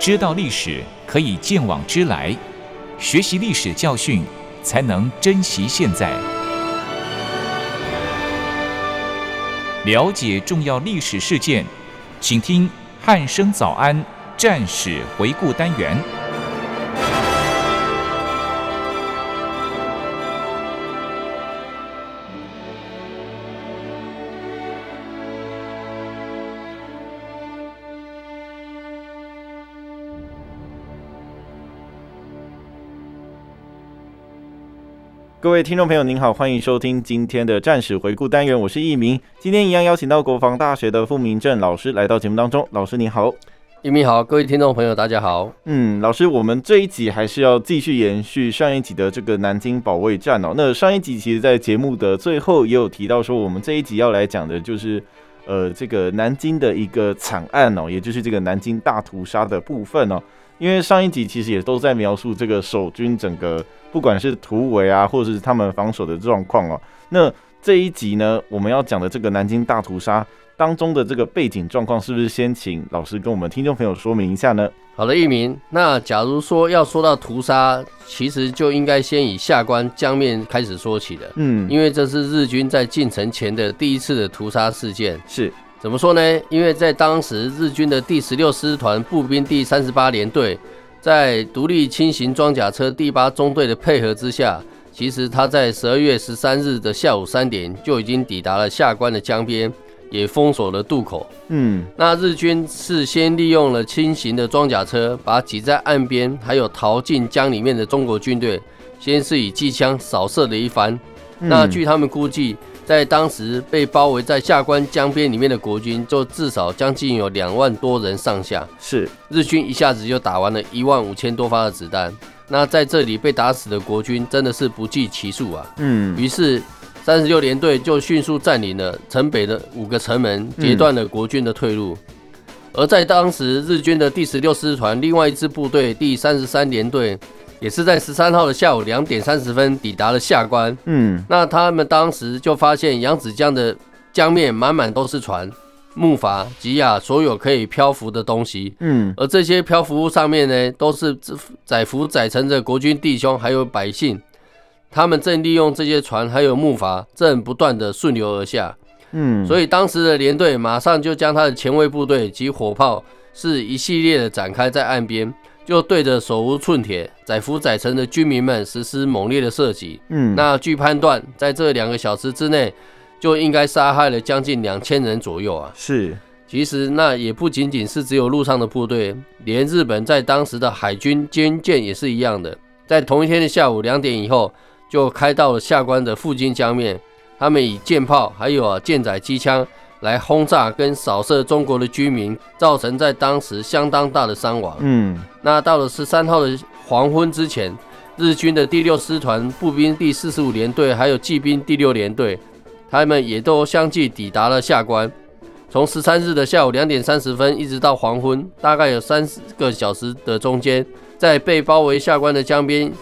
知道历史可以见往知来，学习历史教训才能珍惜现在。了解重要历史事件，请听汉声早安战史回顾单元。各位听众朋友，您好，欢迎收听今天的战史回顾单元，我是一明。今天一样邀请到国防大学的傅明正老师来到节目当中。老师您好，一鸣好，各位听众朋友大家好。嗯，老师，我们这一集还是要继续延续上一集的这个南京保卫战哦。那上一集其实，在节目的最后也有提到说，我们这一集要来讲的就是呃这个南京的一个惨案哦，也就是这个南京大屠杀的部分哦。因为上一集其实也都在描述这个守军整个。不管是突围啊，或者是他们防守的状况哦，那这一集呢，我们要讲的这个南京大屠杀当中的这个背景状况，是不是先请老师跟我们听众朋友说明一下呢？好的，一鸣。那假如说要说到屠杀，其实就应该先以下关江面开始说起的。嗯，因为这是日军在进城前的第一次的屠杀事件。是，怎么说呢？因为在当时日军的第十六师团步兵第三十八联队。在独立轻型装甲车第八中队的配合之下，其实他在十二月十三日的下午三点就已经抵达了下关的江边，也封锁了渡口。嗯，那日军事先利用了轻型的装甲车，把挤在岸边还有逃进江里面的中国军队，先是以机枪扫射了一番。嗯、那据他们估计。在当时被包围在下关江边里面的国军，就至少将近有两万多人上下。是日军一下子就打完了一万五千多发的子弹。那在这里被打死的国军真的是不计其数啊。嗯。于是三十六联队就迅速占领了城北的五个城门，截断了国军的退路。嗯、而在当时，日军的第十六师团另外一支部队第三十三联队。也是在十三号的下午两点三十分抵达了下关。嗯，那他们当时就发现扬子江的江面满满都是船、木筏吉亚所有可以漂浮的东西。嗯，而这些漂浮物上面呢，都是载浮载沉着国军弟兄还有百姓，他们正利用这些船还有木筏，正不断的顺流而下。嗯，所以当时的连队马上就将他的前卫部队及火炮是一系列的展开在岸边。就对着手无寸铁、载浮载沉的军民们实施猛烈的射击。嗯，那据判断，在这两个小时之内，就应该杀害了将近两千人左右啊。是，其实那也不仅仅是只有陆上的部队，连日本在当时的海军军舰也是一样的，在同一天的下午两点以后，就开到了下关的附近江面，他们以舰炮还有啊舰载机枪。来轰炸跟扫射中国的居民，造成在当时相当大的伤亡。嗯，那到了十三号的黄昏之前，日军的第六师团步兵第四十五联队还有骑兵第六联队，他们也都相继抵达了下关。从十三日的下午两点三十分一直到黄昏，大概有三个小时的中间，在被包围下关的江边。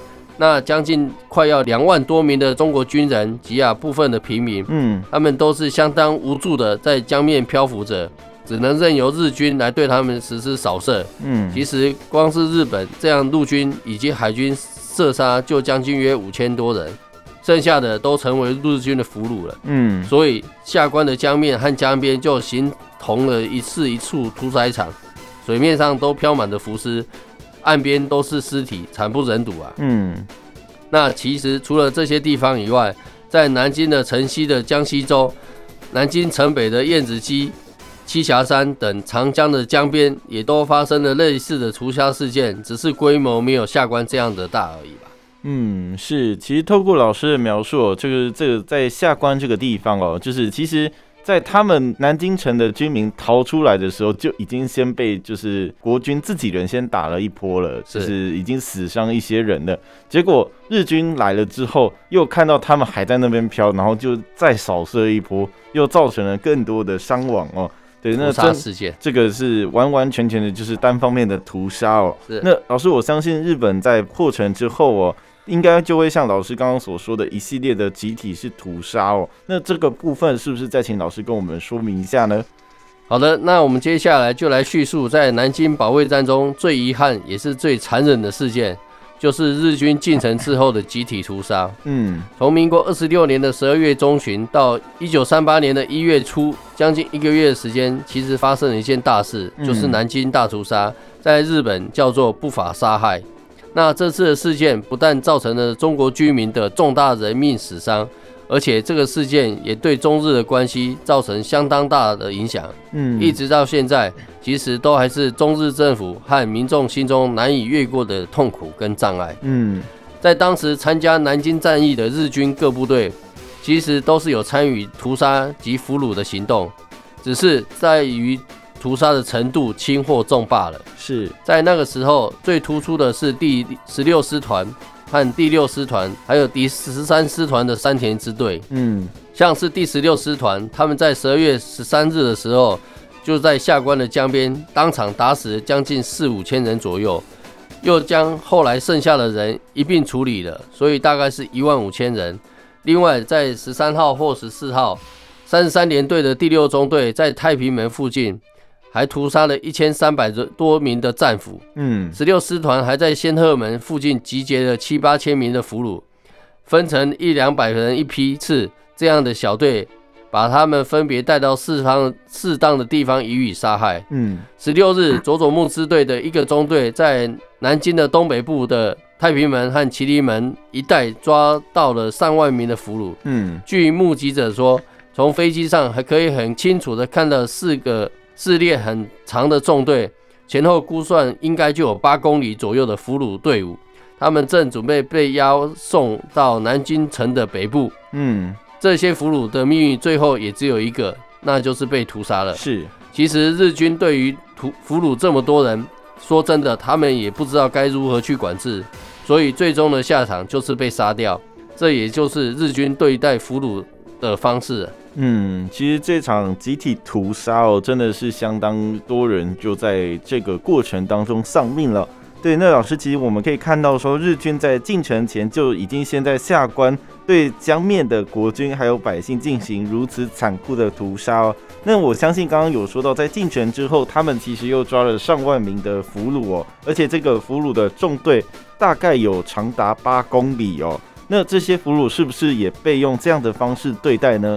那将近快要两万多名的中国军人及啊部分的平民，嗯，他们都是相当无助的在江面漂浮着，只能任由日军来对他们实施扫射。嗯，其实光是日本这样陆军以及海军射杀就将近约五千多人，剩下的都成为日军的俘虏了。嗯，所以下关的江面和江边就形同了一次一处屠宰场，水面上都飘满了浮尸。岸边都是尸体，惨不忍睹啊！嗯，那其实除了这些地方以外，在南京的城西的江西州、南京城北的燕子矶、栖霞山等长江的江边，也都发生了类似的屠杀事件，只是规模没有下关这样的大而已吧。嗯，是，其实透过老师的描述，这个这个在下关这个地方哦，就是其实。在他们南京城的居民逃出来的时候，就已经先被就是国军自己人先打了一波了，就是已经死伤一些人了。结果日军来了之后，又看到他们还在那边飘，然后就再扫射一波，又造成了更多的伤亡哦。对，那这这个是完完全全的就是单方面的屠杀哦。那老师，我相信日本在破城之后哦。应该就会像老师刚刚所说的一系列的集体是屠杀哦。那这个部分是不是再请老师跟我们说明一下呢？好的，那我们接下来就来叙述在南京保卫战中最遗憾也是最残忍的事件，就是日军进城之后的集体屠杀。嗯，从民国二十六年的十二月中旬到一九三八年的一月初，将近一个月的时间，其实发生了一件大事，就是南京大屠杀，在日本叫做不法杀害。那这次的事件不但造成了中国居民的重大人命死伤。而且这个事件也对中日的关系造成相当大的影响，嗯，一直到现在，其实都还是中日政府和民众心中难以越过的痛苦跟障碍，嗯，在当时参加南京战役的日军各部队，其实都是有参与屠杀及俘虏的行动，只是在于屠杀的程度轻或重罢了。是在那个时候最突出的是第十六师团。和第六师团，还有第十三师团的山田支队，嗯，像是第十六师团，他们在十二月十三日的时候，就在下关的江边当场打死将近四五千人左右，又将后来剩下的人一并处理了，所以大概是一万五千人。另外，在十三号或十四号，三十三联队的第六中队在太平门附近。还屠杀了一千三百多名的战俘，嗯，十六师团还在仙鹤门附近集结了七八千名的俘虏，分成一两百人一批次这样的小队，把他们分别带到适当适当的地方予以杀害。嗯，十六日，佐佐木支队的一个中队在南京的东北部的太平门和麒麟门一带抓到了上万名的俘虏。嗯，据目击者说，从飞机上还可以很清楚地看到四个。序列很长的纵队，前后估算应该就有八公里左右的俘虏队伍，他们正准备被押送到南京城的北部。嗯，这些俘虏的命运最后也只有一个，那就是被屠杀了。是，其实日军对于俘俘虏这么多人，说真的，他们也不知道该如何去管制，所以最终的下场就是被杀掉。这也就是日军对待俘虏的方式。嗯，其实这场集体屠杀哦，真的是相当多人就在这个过程当中丧命了。对，那老师，其实我们可以看到说，日军在进城前就已经先在下关对江面的国军还有百姓进行如此残酷的屠杀哦。那我相信刚刚有说到，在进城之后，他们其实又抓了上万名的俘虏哦，而且这个俘虏的纵队大概有长达八公里哦。那这些俘虏是不是也被用这样的方式对待呢？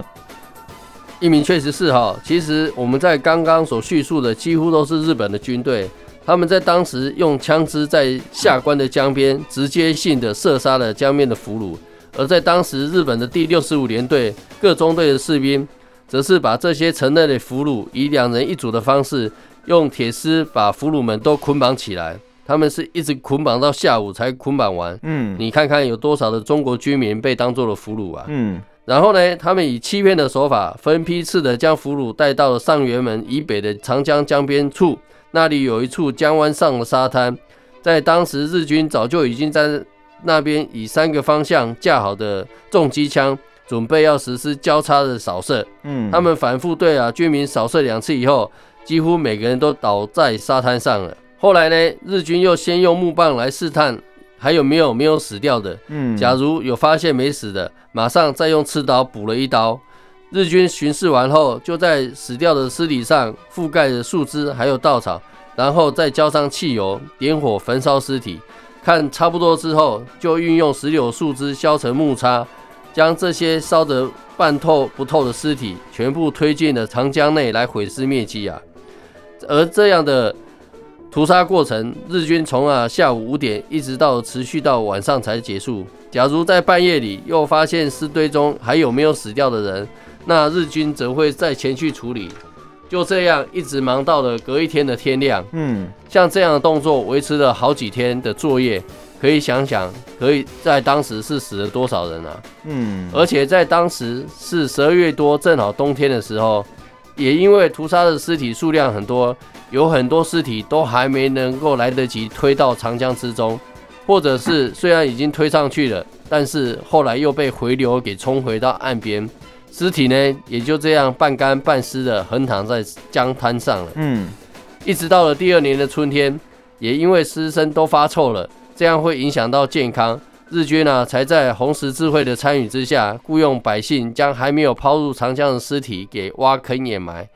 一鸣确实是哈，其实我们在刚刚所叙述的几乎都是日本的军队，他们在当时用枪支在下关的江边直接性的射杀了江面的俘虏，而在当时日本的第六十五联队各中队的士兵，则是把这些城内的俘虏以两人一组的方式，用铁丝把俘虏们都捆绑起来，他们是一直捆绑到下午才捆绑完。嗯，你看看有多少的中国居民被当做了俘虏啊？嗯。然后呢，他们以欺骗的手法，分批次的将俘虏带到了上元门以北的长江江边处，那里有一处江湾上的沙滩，在当时日军早就已经在那边以三个方向架好的重机枪，准备要实施交叉的扫射。嗯，他们反复对啊居民扫射两次以后，几乎每个人都倒在沙滩上了。后来呢，日军又先用木棒来试探。还有没有没有死掉的？嗯，假如有发现没死的，马上再用刺刀补了一刀。日军巡视完后，就在死掉的尸体上覆盖着树枝还有稻草，然后再浇上汽油，点火焚烧尸体。看差不多之后，就运用石榴树枝削成木叉，将这些烧得半透不透的尸体全部推进了长江内来毁尸灭迹啊！而这样的。屠杀过程，日军从啊下午五点一直到持续到晚上才结束。假如在半夜里又发现尸堆中还有没有死掉的人，那日军则会再前去处理。就这样一直忙到了隔一天的天亮。嗯，像这样的动作维持了好几天的作业，可以想想，可以在当时是死了多少人啊？嗯，而且在当时是十二月多，正好冬天的时候，也因为屠杀的尸体数量很多。有很多尸体都还没能够来得及推到长江之中，或者是虽然已经推上去了，但是后来又被回流给冲回到岸边，尸体呢也就这样半干半湿的横躺在江滩上了。嗯，一直到了第二年的春天，也因为尸身都发臭了，这样会影响到健康，日军呢才在红十字会的参与之下，雇佣百姓将还没有抛入长江的尸体给挖坑掩埋。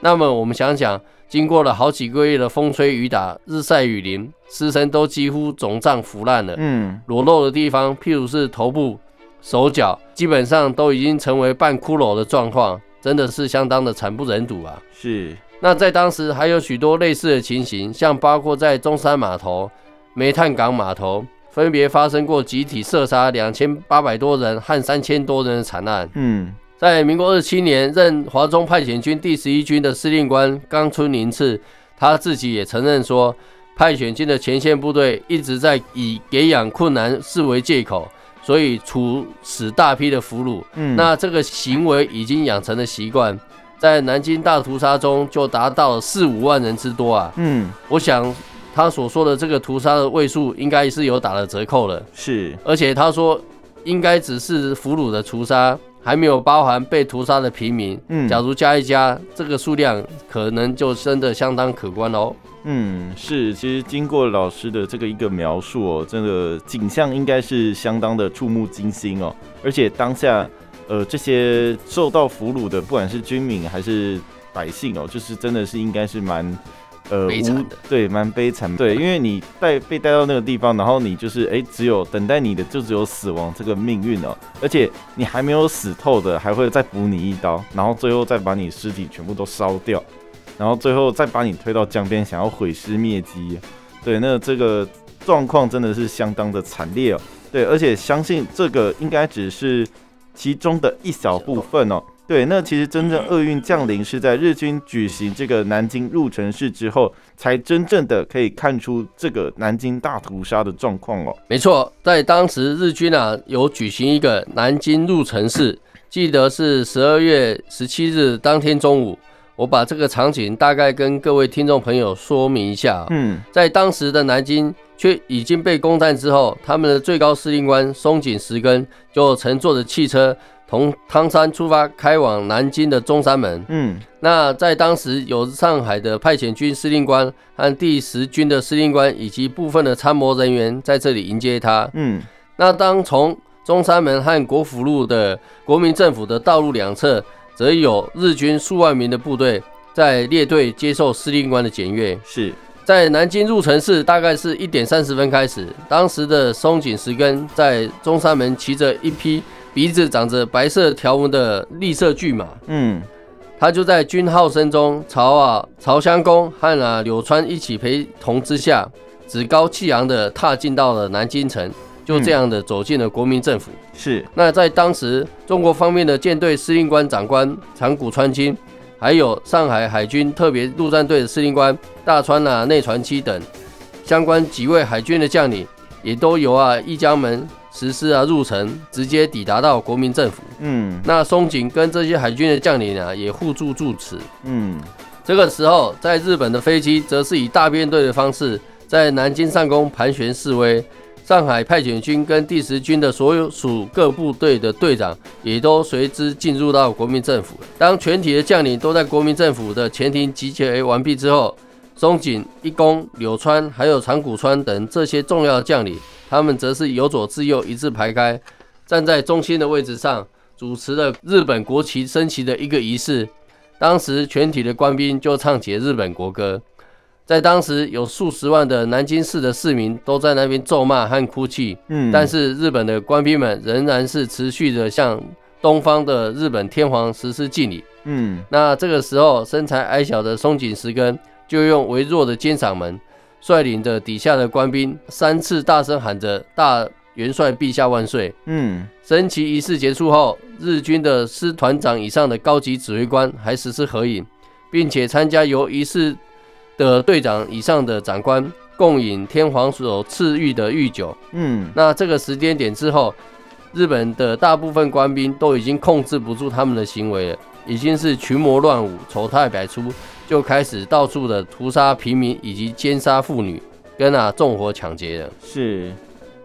那么我们想想，经过了好几个月的风吹雨打、日晒雨淋，尸身都几乎肿胀腐烂了。嗯，裸露的地方，譬如是头部、手脚，基本上都已经成为半骷髅的状况，真的是相当的惨不忍睹啊。是。那在当时还有许多类似的情形，像包括在中山码头、煤炭港码头，分别发生过集体射杀两千八百多人和三千多人的惨案。嗯。在民国二十七年，任华中派遣军第十一军的司令官冈村宁次，他自己也承认说，派遣军的前线部队一直在以给养困难视为借口，所以处死大批的俘虏。嗯，那这个行为已经养成了习惯，在南京大屠杀中就达到了四五万人之多啊。嗯，我想他所说的这个屠杀的位数，应该是有打了折扣了。是，而且他说，应该只是俘虏的屠杀。还没有包含被屠杀的平民，嗯，假如加一加，这个数量可能就真的相当可观哦。嗯，是，其实经过老师的这个一个描述哦，这个景象应该是相当的触目惊心哦。而且当下，呃，这些受到俘虏的，不管是军民还是百姓哦，就是真的是应该是蛮。呃，悲惨的，对，蛮悲惨的，对，因为你带被带到那个地方，然后你就是，哎，只有等待你的就只有死亡这个命运哦，而且你还没有死透的，还会再补你一刀，然后最后再把你尸体全部都烧掉，然后最后再把你推到江边，想要毁尸灭迹，对，那这个状况真的是相当的惨烈哦，对，而且相信这个应该只是其中的一小部分哦。对，那其实真正厄运降临是在日军举行这个南京入城式之后，才真正的可以看出这个南京大屠杀的状况哦。没错，在当时日军啊有举行一个南京入城式，记得是十二月十七日当天中午。我把这个场景大概跟各位听众朋友说明一下。嗯，在当时的南京却已经被攻占之后，他们的最高司令官松井石根就乘坐着汽车。从汤山出发，开往南京的中山门。嗯，那在当时有上海的派遣军司令官和第十军的司令官以及部分的参谋人员在这里迎接他。嗯，那当从中山门和国府路的国民政府的道路两侧，则有日军数万名的部队在列队接受司令官的检阅。是在南京入城式，大概是一点三十分开始。当时的松井石根在中山门骑着一匹。鼻子长着白色条纹的绿色巨马，嗯，他就在军号声中，朝啊朝香公和啊柳川一起陪同之下，趾高气扬的踏进到了南京城，就这样的走进了国民政府。是。那在当时，中国方面的舰队司令官长官长谷川清，还有上海海军特别陆战队的司令官大川啊内传七等相关几位海军的将领，也都由啊一江门。实施啊，入城直接抵达到国民政府。嗯，那松井跟这些海军的将领啊，也互助助此。嗯，这个时候，在日本的飞机则是以大编队的方式在南京上空盘旋示威。上海派遣军跟第十军的所有属各部队的队长也都随之进入到国民政府。当全体的将领都在国民政府的前庭集结完毕之后，松井、一公、柳川还有长谷川等这些重要的将领。他们则是由左至右一字排开，站在中心的位置上，主持了日本国旗升旗的一个仪式。当时全体的官兵就唱起了日本国歌。在当时有数十万的南京市的市民都在那边咒骂和哭泣。嗯，但是日本的官兵们仍然是持续的向东方的日本天皇实施敬礼。嗯，那这个时候身材矮小的松井石根就用微弱的尖嗓门。率领着底下的官兵三次大声喊着“大元帅陛下万岁”。嗯，升旗仪式结束后，日军的师团长以上的高级指挥官还实施合影，并且参加由仪式的队长以上的长官共饮天皇所赐予的御酒。嗯，那这个时间点之后，日本的大部分官兵都已经控制不住他们的行为了，已经是群魔乱舞，丑态百出。就开始到处的屠杀平民以及奸杀妇女，跟啊纵火抢劫了。是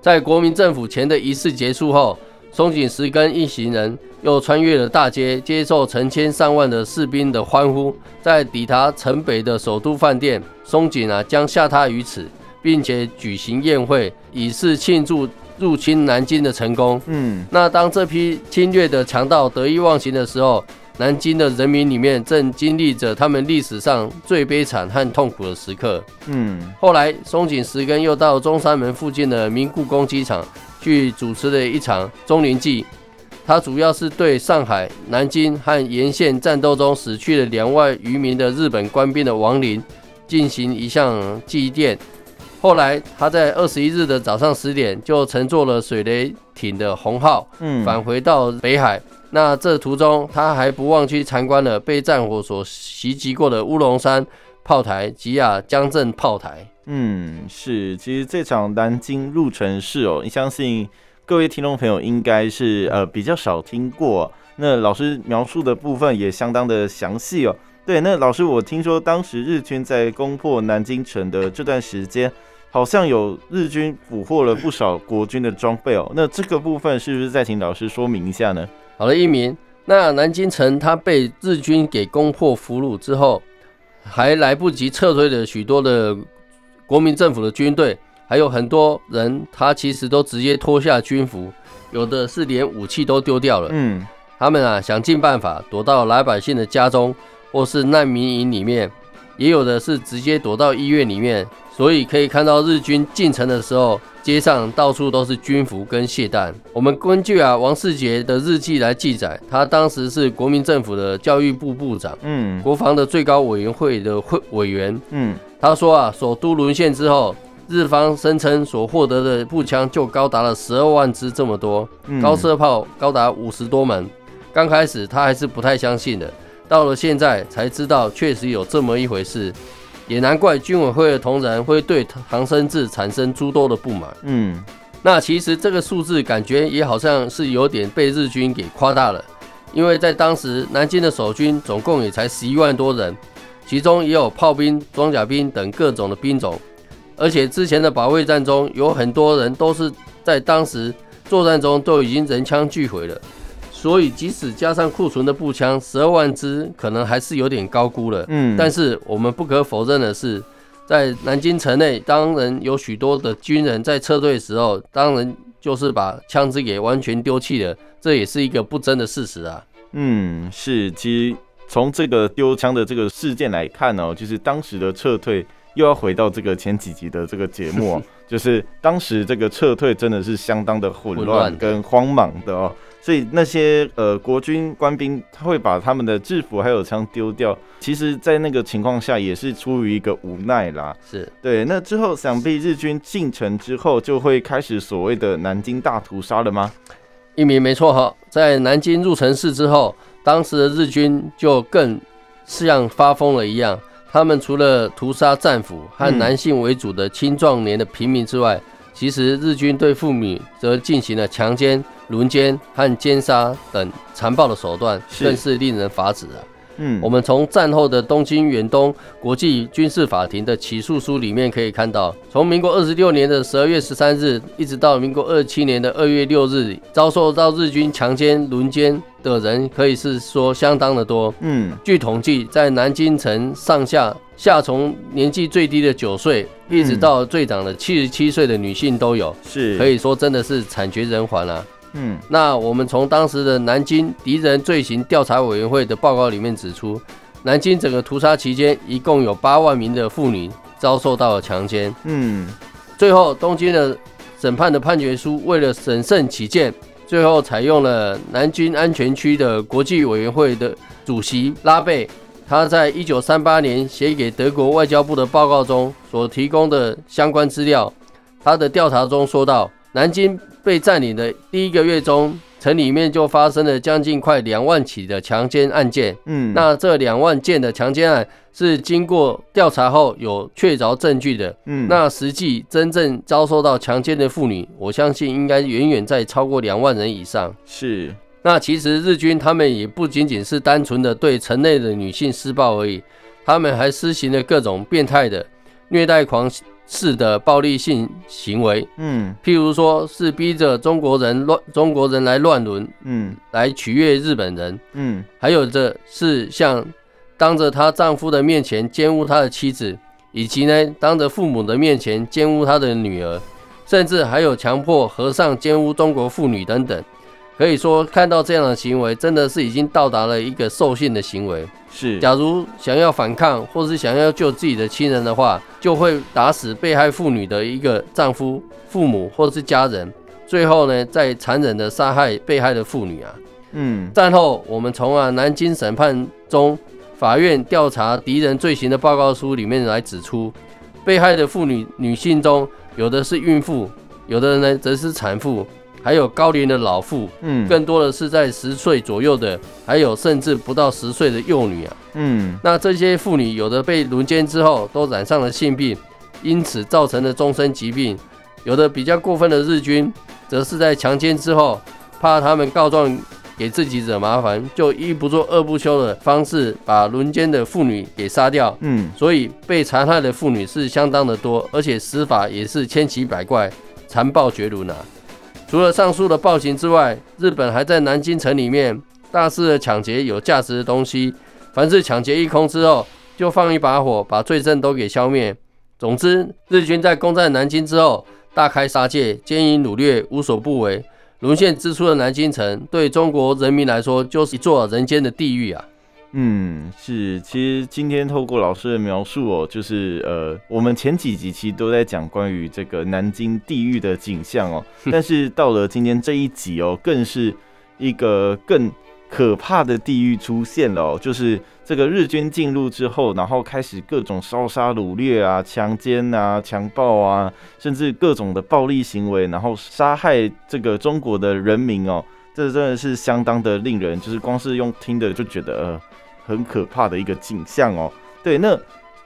在国民政府前的仪式结束后，松井石根一行人又穿越了大街，接受成千上万的士兵的欢呼。在抵达城北的首都饭店，松井啊将下榻于此，并且举行宴会，以示庆祝入侵南京的成功。嗯，那当这批侵略的强盗得意忘形的时候。南京的人民里面正经历着他们历史上最悲惨和痛苦的时刻。嗯，后来松井石根又到中山门附近的明故宫机场去主持了一场中灵祭，他主要是对上海、南京和沿线战斗中死去的两万余名的日本官兵的亡灵进行一项祭奠。后来，他在二十一日的早上十点就乘坐了水雷艇的红号，嗯，返回到北海。那这途中，他还不忘去参观了被战火所袭击过的乌龙山炮台、吉野江镇炮台。嗯，是。其实这场南京入城式哦，你相信各位听众朋友应该是呃比较少听过。那老师描述的部分也相当的详细哦。对，那老师，我听说当时日军在攻破南京城的这段时间。好像有日军俘获了不少国军的装备哦，那这个部分是不是再请老师说明一下呢？好了，一名，那南京城它被日军给攻破俘虏之后，还来不及撤退的许多的国民政府的军队，还有很多人，他其实都直接脱下军服，有的是连武器都丢掉了。嗯，他们啊想尽办法躲到老百姓的家中或是难民营里面，也有的是直接躲到医院里面。所以可以看到，日军进城的时候，街上到处都是军服跟械弹。我们根据啊王世杰的日记来记载，他当时是国民政府的教育部部长，嗯，国防的最高委员会的会委员，嗯，他说啊，首都沦陷之后，日方声称所获得的步枪就高达了十二万支这么多，高射炮高达五十多门。刚开始他还是不太相信的，到了现在才知道确实有这么一回事。也难怪军委会的同仁会对唐生智产生诸多的不满。嗯，那其实这个数字感觉也好像是有点被日军给夸大了，因为在当时南京的守军总共也才十一万多人，其中也有炮兵、装甲兵等各种的兵种，而且之前的保卫战中有很多人都是在当时作战中都已经人枪俱毁了。所以，即使加上库存的步枪十二万支，可能还是有点高估了。嗯，但是我们不可否认的是，在南京城内，当然有许多的军人在撤退的时候，当然就是把枪支给完全丢弃了，这也是一个不争的事实啊。嗯，是，其实从这个丢枪的这个事件来看呢、哦，就是当时的撤退又要回到这个前几集的这个节目，就是当时这个撤退真的是相当的混乱跟慌忙的哦。所以那些呃国军官兵他会把他们的制服还有枪丢掉，其实，在那个情况下也是出于一个无奈啦。是对。那之后想必日军进城之后，就会开始所谓的南京大屠杀了吗？一名没错哈，在南京入城市之后，当时的日军就更像发疯了一样，他们除了屠杀战俘和男性为主的青壮年的平民之外，嗯、其实日军对妇女则进行了强奸。轮奸和奸杀等残暴的手段，更是令人发指啊！嗯，我们从战后的东京远东国际军事法庭的起诉书里面可以看到，从民国二十六年的十二月十三日，一直到民国二十七年的二月六日，遭受到日军强奸、轮奸的人，可以是说相当的多。嗯，据统计，在南京城上下下从年纪最低的九岁，一直到最长的七十七岁的女性都有，是可以说真的是惨绝人寰啊！嗯，那我们从当时的南京敌人罪行调查委员会的报告里面指出，南京整个屠杀期间，一共有八万名的妇女遭受到了强奸。嗯，最后东京的审判的判决书，为了审慎起见，最后采用了南京安全区的国际委员会的主席拉贝，他在一九三八年写给德国外交部的报告中所提供的相关资料，他的调查中说到，南京。被占领的第一个月中，城里面就发生了将近快两万起的强奸案件。嗯，那这两万件的强奸案是经过调查后有确凿证据的。嗯，那实际真正遭受到强奸的妇女，我相信应该远远在超过两万人以上。是，那其实日军他们也不仅仅是单纯的对城内的女性施暴而已，他们还施行了各种变态的虐待狂。式的暴力性行为，嗯，譬如说是逼着中国人乱中国人来乱伦，嗯，来取悦日本人，嗯，还有着是像当着她丈夫的面前奸污他的妻子，以及呢当着父母的面前奸污他的女儿，甚至还有强迫和尚奸污中国妇女等等。可以说看到这样的行为，真的是已经到达了一个兽性的行为。是，假如想要反抗，或是想要救自己的亲人的话，就会打死被害妇女的一个丈夫、父母或者是家人，最后呢，再残忍的杀害被害的妇女啊。嗯，战后我们从啊南京审判中法院调查敌人罪行的报告书里面来指出，被害的妇女女性中，有的是孕妇，有的人呢则是产妇。还有高龄的老妇，嗯，更多的是在十岁左右的，还有甚至不到十岁的幼女啊，嗯，那这些妇女有的被轮奸之后都染上了性病，因此造成了终身疾病；有的比较过分的日军，则是在强奸之后，怕他们告状给自己惹麻烦，就一不做二不休的方式把轮奸的妇女给杀掉，嗯，所以被残害的妇女是相当的多，而且死法也是千奇百怪，残暴绝伦啊。除了上述的暴行之外，日本还在南京城里面大肆的抢劫有价值的东西。凡是抢劫一空之后，就放一把火，把罪证都给消灭。总之，日军在攻占南京之后，大开杀戒，奸淫掳掠，无所不为。沦陷之初的南京城，对中国人民来说，就是一座人间的地狱啊！嗯，是，其实今天透过老师的描述哦，就是呃，我们前几集其实都在讲关于这个南京地狱的景象哦，但是到了今天这一集哦，更是一个更可怕的地狱出现了哦，就是这个日军进入之后，然后开始各种烧杀掳掠啊、强奸啊、强暴啊，甚至各种的暴力行为，然后杀害这个中国的人民哦，这真的是相当的令人，就是光是用听的就觉得呃。很可怕的一个景象哦。对，那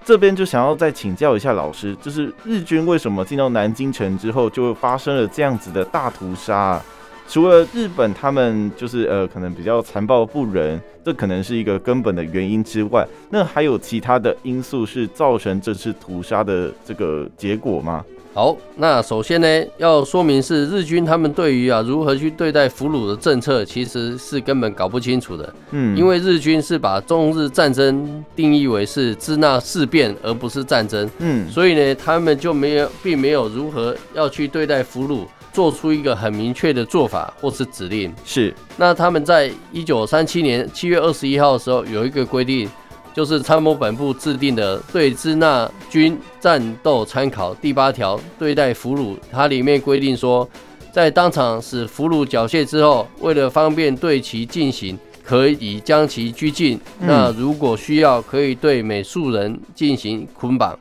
这边就想要再请教一下老师，就是日军为什么进到南京城之后就发生了这样子的大屠杀？除了日本他们就是呃可能比较残暴不仁，这可能是一个根本的原因之外，那还有其他的因素是造成这次屠杀的这个结果吗？好，那首先呢，要说明是日军他们对于啊如何去对待俘虏的政策，其实是根本搞不清楚的。嗯，因为日军是把中日战争定义为是支那事变，而不是战争。嗯，所以呢，他们就没有，并没有如何要去对待俘虏，做出一个很明确的做法或是指令。是，那他们在一九三七年七月二十一号的时候有一个规定。就是参谋本部制定的对支那军战斗参考第八条，对待俘虏，它里面规定说，在当场使俘虏缴械之后，为了方便对其进行，可以将其拘禁。那如果需要，可以对每数人进行捆绑。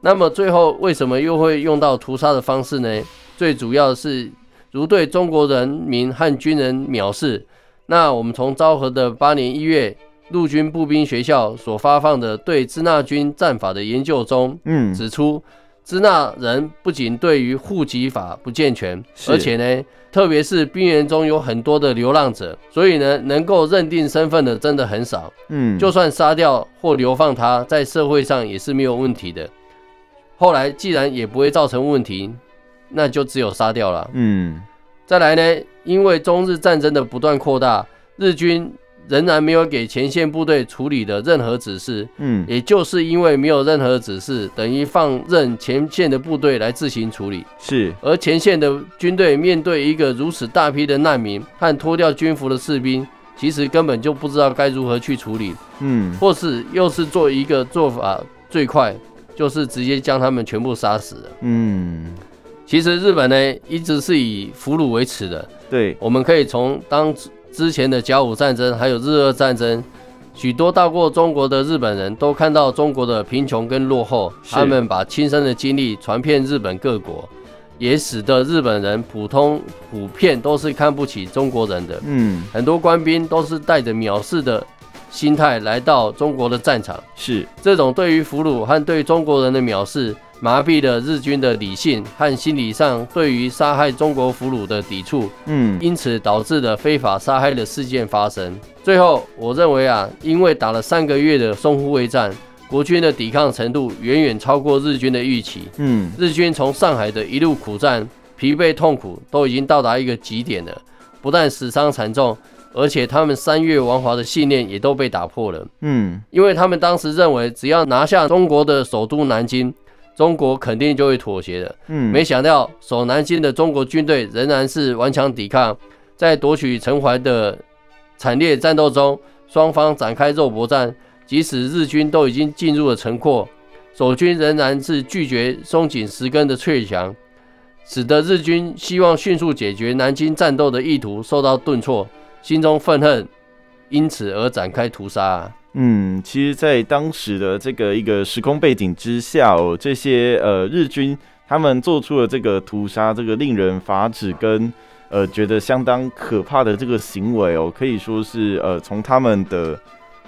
那么最后为什么又会用到屠杀的方式呢？最主要是如对中国人民和军人藐视。那我们从昭和的八年一月。陆军步兵学校所发放的对支那军战法的研究中，嗯，指出支那人不仅对于户籍法不健全，而且呢，特别是兵员中有很多的流浪者，所以呢，能够认定身份的真的很少。嗯，就算杀掉或流放他，在社会上也是没有问题的。后来既然也不会造成问题，那就只有杀掉了。嗯，再来呢，因为中日战争的不断扩大，日军。仍然没有给前线部队处理的任何指示，嗯，也就是因为没有任何指示，等于放任前线的部队来自行处理。是，而前线的军队面对一个如此大批的难民和脱掉军服的士兵，其实根本就不知道该如何去处理，嗯，或是又是做一个做法最快，就是直接将他们全部杀死了。嗯，其实日本呢一直是以俘虏为耻的，对，我们可以从当。之前的甲午战争，还有日俄战争，许多到过中国的日本人都看到中国的贫穷跟落后，他们把亲身的经历传遍日本各国，也使得日本人普通普遍都是看不起中国人的。嗯，很多官兵都是带着藐视的心态来到中国的战场。是这种对于俘虏和对中国人的藐视。麻痹了日军的理性和心理上对于杀害中国俘虏的抵触，嗯，因此导致了非法杀害的事件发生。最后，我认为啊，因为打了三个月的淞沪会战，国军的抵抗程度远远超过日军的预期，嗯，日军从上海的一路苦战，疲惫痛苦都已经到达一个极点了，不但死伤惨重，而且他们三月亡华的信念也都被打破了，嗯，因为他们当时认为只要拿下中国的首都南京。中国肯定就会妥协的。嗯，没想到守南京的中国军队仍然是顽强抵抗，在夺取陈淮的惨烈战斗中，双方展开肉搏战。即使日军都已经进入了城廓，守军仍然是拒绝松紧石根的脆墙，使得日军希望迅速解决南京战斗的意图受到顿挫，心中愤恨，因此而展开屠杀。嗯，其实，在当时的这个一个时空背景之下哦，这些呃日军他们做出了这个屠杀，这个令人发指跟呃觉得相当可怕的这个行为哦，可以说是呃从他们的。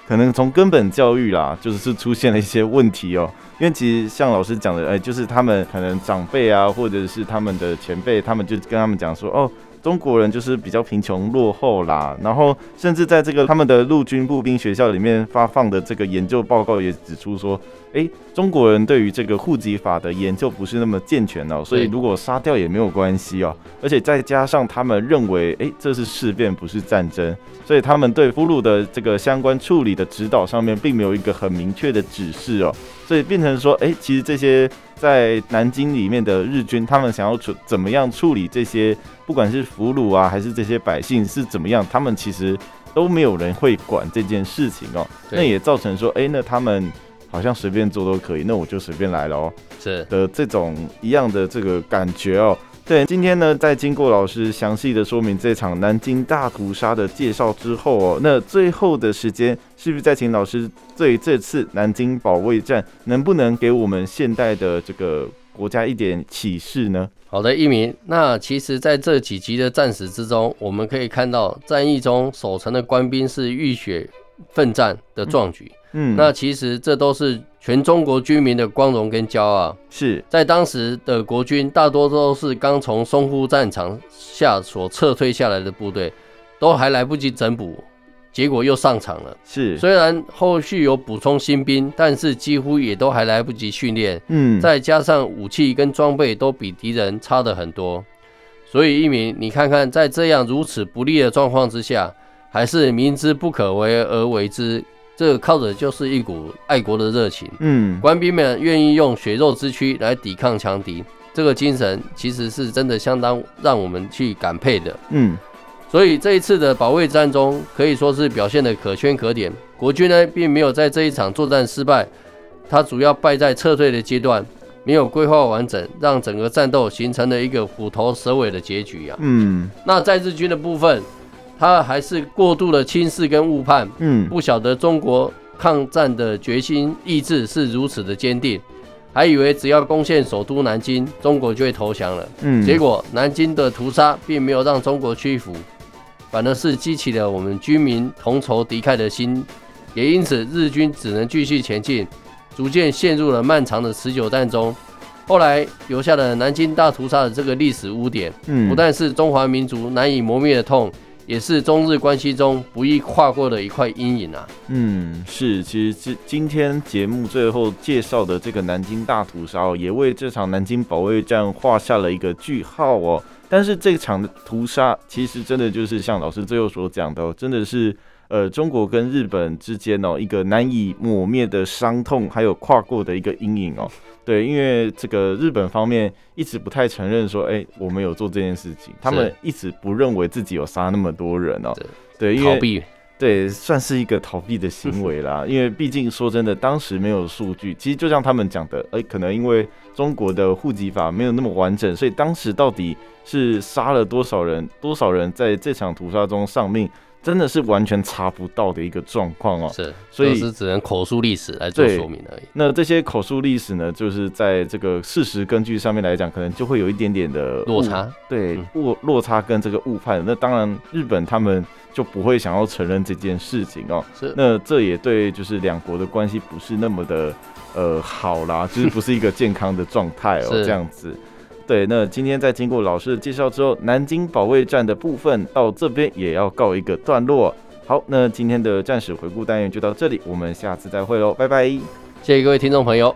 可能从根本教育啦，就是是出现了一些问题哦。因为其实像老师讲的，哎，就是他们可能长辈啊，或者是他们的前辈，他们就跟他们讲说，哦。中国人就是比较贫穷落后啦，然后甚至在这个他们的陆军步兵学校里面发放的这个研究报告也指出说，哎，中国人对于这个户籍法的研究不是那么健全哦，所以如果杀掉也没有关系哦，而且再加上他们认为，哎，这是事变不是战争，所以他们对俘虏的这个相关处理的指导上面并没有一个很明确的指示哦，所以变成说，哎，其实这些。在南京里面的日军，他们想要处怎么样处理这些，不管是俘虏啊，还是这些百姓是怎么样，他们其实都没有人会管这件事情哦。那也造成说，哎，那他们好像随便做都可以，那我就随便来了哦。是的，这种一样的这个感觉哦。对，今天呢，在经过老师详细的说明这场南京大屠杀的介绍之后哦，那最后的时间是不是再请老师对这次南京保卫战能不能给我们现代的这个国家一点启示呢？好的，一鸣。那其实在这几集的战史之中，我们可以看到战役中守城的官兵是浴血奋战的壮举。嗯，那其实这都是。全中国军民的光荣跟骄傲，是在当时的国军大多都是刚从淞沪战场下所撤退下来的部队，都还来不及整补，结果又上场了。是，虽然后续有补充新兵，但是几乎也都还来不及训练。嗯，再加上武器跟装备都比敌人差得很多，所以一鸣，你看看在这样如此不利的状况之下，还是明知不可为而为之。这个靠着就是一股爱国的热情，嗯，官兵们愿意用血肉之躯来抵抗强敌，这个精神其实是真的相当让我们去感佩的，嗯，所以这一次的保卫战中可以说是表现的可圈可点。国军呢并没有在这一场作战失败，他主要败在撤退的阶段没有规划完整，让整个战斗形成了一个虎头蛇尾的结局啊，嗯，那在日军的部分。他还是过度的轻视跟误判，嗯，不晓得中国抗战的决心意志是如此的坚定，还以为只要攻陷首都南京，中国就会投降了，嗯，结果南京的屠杀并没有让中国屈服，反而是激起了我们军民同仇敌忾的心，也因此日军只能继续前进，逐渐陷入了漫长的持久战中，后来留下了南京大屠杀的这个历史污点，嗯，不但是中华民族难以磨灭的痛。也是中日关系中不易跨过的一块阴影啊。嗯，是，其实今今天节目最后介绍的这个南京大屠杀，也为这场南京保卫战画下了一个句号哦。但是这场的屠杀，其实真的就是像老师最后所讲的，真的是。呃，中国跟日本之间哦，一个难以抹灭的伤痛，还有跨过的一个阴影哦。对，因为这个日本方面一直不太承认说，哎，我们有做这件事情，他们一直不认为自己有杀那么多人哦。对，因为逃避，对，算是一个逃避的行为啦。因为毕竟说真的，当时没有数据，其实就像他们讲的，哎，可能因为中国的户籍法没有那么完整，所以当时到底是杀了多少人，多少人在这场屠杀中丧命。真的是完全查不到的一个状况哦，是，所以是只能口述历史来做说明而已。那这些口述历史呢，就是在这个事实根据上面来讲，可能就会有一点点的落差，对，落落差跟这个误判。那当然，日本他们就不会想要承认这件事情哦。是，那这也对，就是两国的关系不是那么的呃好啦，就是不是一个健康的状态哦，这样子。对，那今天在经过老师的介绍之后，南京保卫战的部分到这边也要告一个段落。好，那今天的战史回顾单元就到这里，我们下次再会喽，拜拜，谢谢各位听众朋友。